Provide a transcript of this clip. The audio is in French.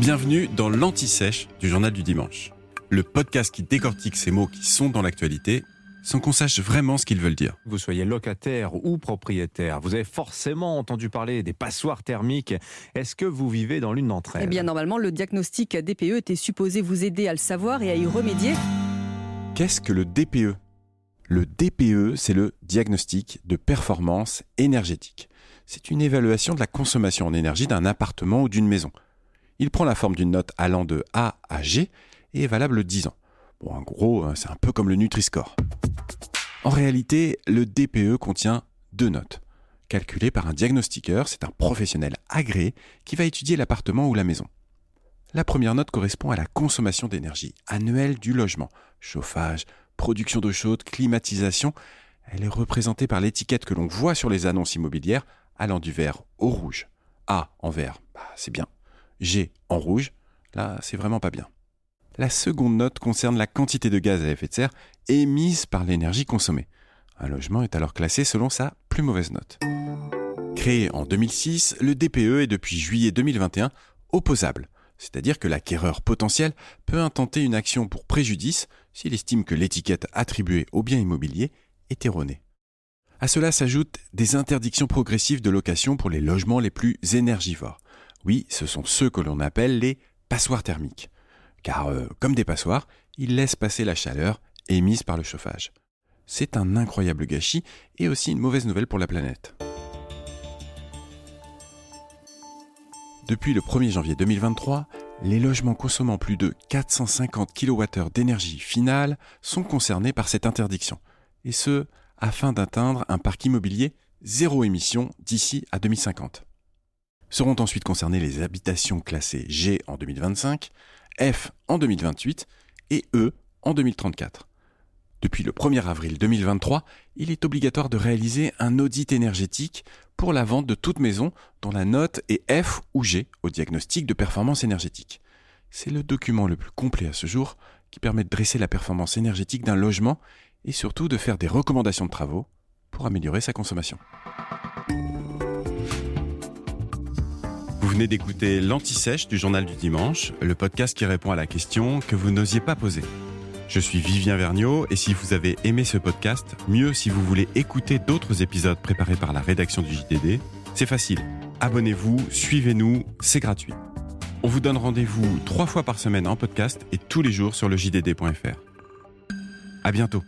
Bienvenue dans l'Anti-Sèche du Journal du Dimanche, le podcast qui décortique ces mots qui sont dans l'actualité sans qu'on sache vraiment ce qu'ils veulent dire. Vous soyez locataire ou propriétaire, vous avez forcément entendu parler des passoires thermiques. Est-ce que vous vivez dans l'une d'entre elles? Eh bien, normalement, le diagnostic DPE était supposé vous aider à le savoir et à y remédier. Qu'est-ce que le DPE Le DPE, c'est le diagnostic de performance énergétique. C'est une évaluation de la consommation en énergie d'un appartement ou d'une maison. Il prend la forme d'une note allant de A à G et est valable 10 ans. Bon, en gros, hein, c'est un peu comme le Nutri-Score. En réalité, le DPE contient deux notes. Calculées par un diagnostiqueur, c'est un professionnel agréé qui va étudier l'appartement ou la maison. La première note correspond à la consommation d'énergie annuelle du logement. Chauffage, production d'eau chaude, climatisation. Elle est représentée par l'étiquette que l'on voit sur les annonces immobilières allant du vert au rouge. A en vert, bah, c'est bien. G en rouge, là c'est vraiment pas bien. La seconde note concerne la quantité de gaz à effet de serre émise par l'énergie consommée. Un logement est alors classé selon sa plus mauvaise note. Créé en 2006, le DPE est depuis juillet 2021 opposable, c'est-à-dire que l'acquéreur potentiel peut intenter une action pour préjudice s'il estime que l'étiquette attribuée au bien immobilier est erronée. À cela s'ajoutent des interdictions progressives de location pour les logements les plus énergivores. Oui, ce sont ceux que l'on appelle les passoires thermiques. Car, euh, comme des passoires, ils laissent passer la chaleur émise par le chauffage. C'est un incroyable gâchis et aussi une mauvaise nouvelle pour la planète. Depuis le 1er janvier 2023, les logements consommant plus de 450 kWh d'énergie finale sont concernés par cette interdiction, et ce, afin d'atteindre un parc immobilier zéro émission d'ici à 2050. Seront ensuite concernées les habitations classées G en 2025, F en 2028 et E en 2034. Depuis le 1er avril 2023, il est obligatoire de réaliser un audit énergétique pour la vente de toute maison dont la note est F ou G au diagnostic de performance énergétique. C'est le document le plus complet à ce jour qui permet de dresser la performance énergétique d'un logement et surtout de faire des recommandations de travaux pour améliorer sa consommation. Venez d'écouter l'Anti-Sèche du Journal du Dimanche, le podcast qui répond à la question que vous n'osiez pas poser. Je suis Vivien Vergniaud et si vous avez aimé ce podcast, mieux si vous voulez écouter d'autres épisodes préparés par la rédaction du JDD, c'est facile. Abonnez-vous, suivez-nous, c'est gratuit. On vous donne rendez-vous trois fois par semaine en podcast et tous les jours sur le JDD.fr. À bientôt.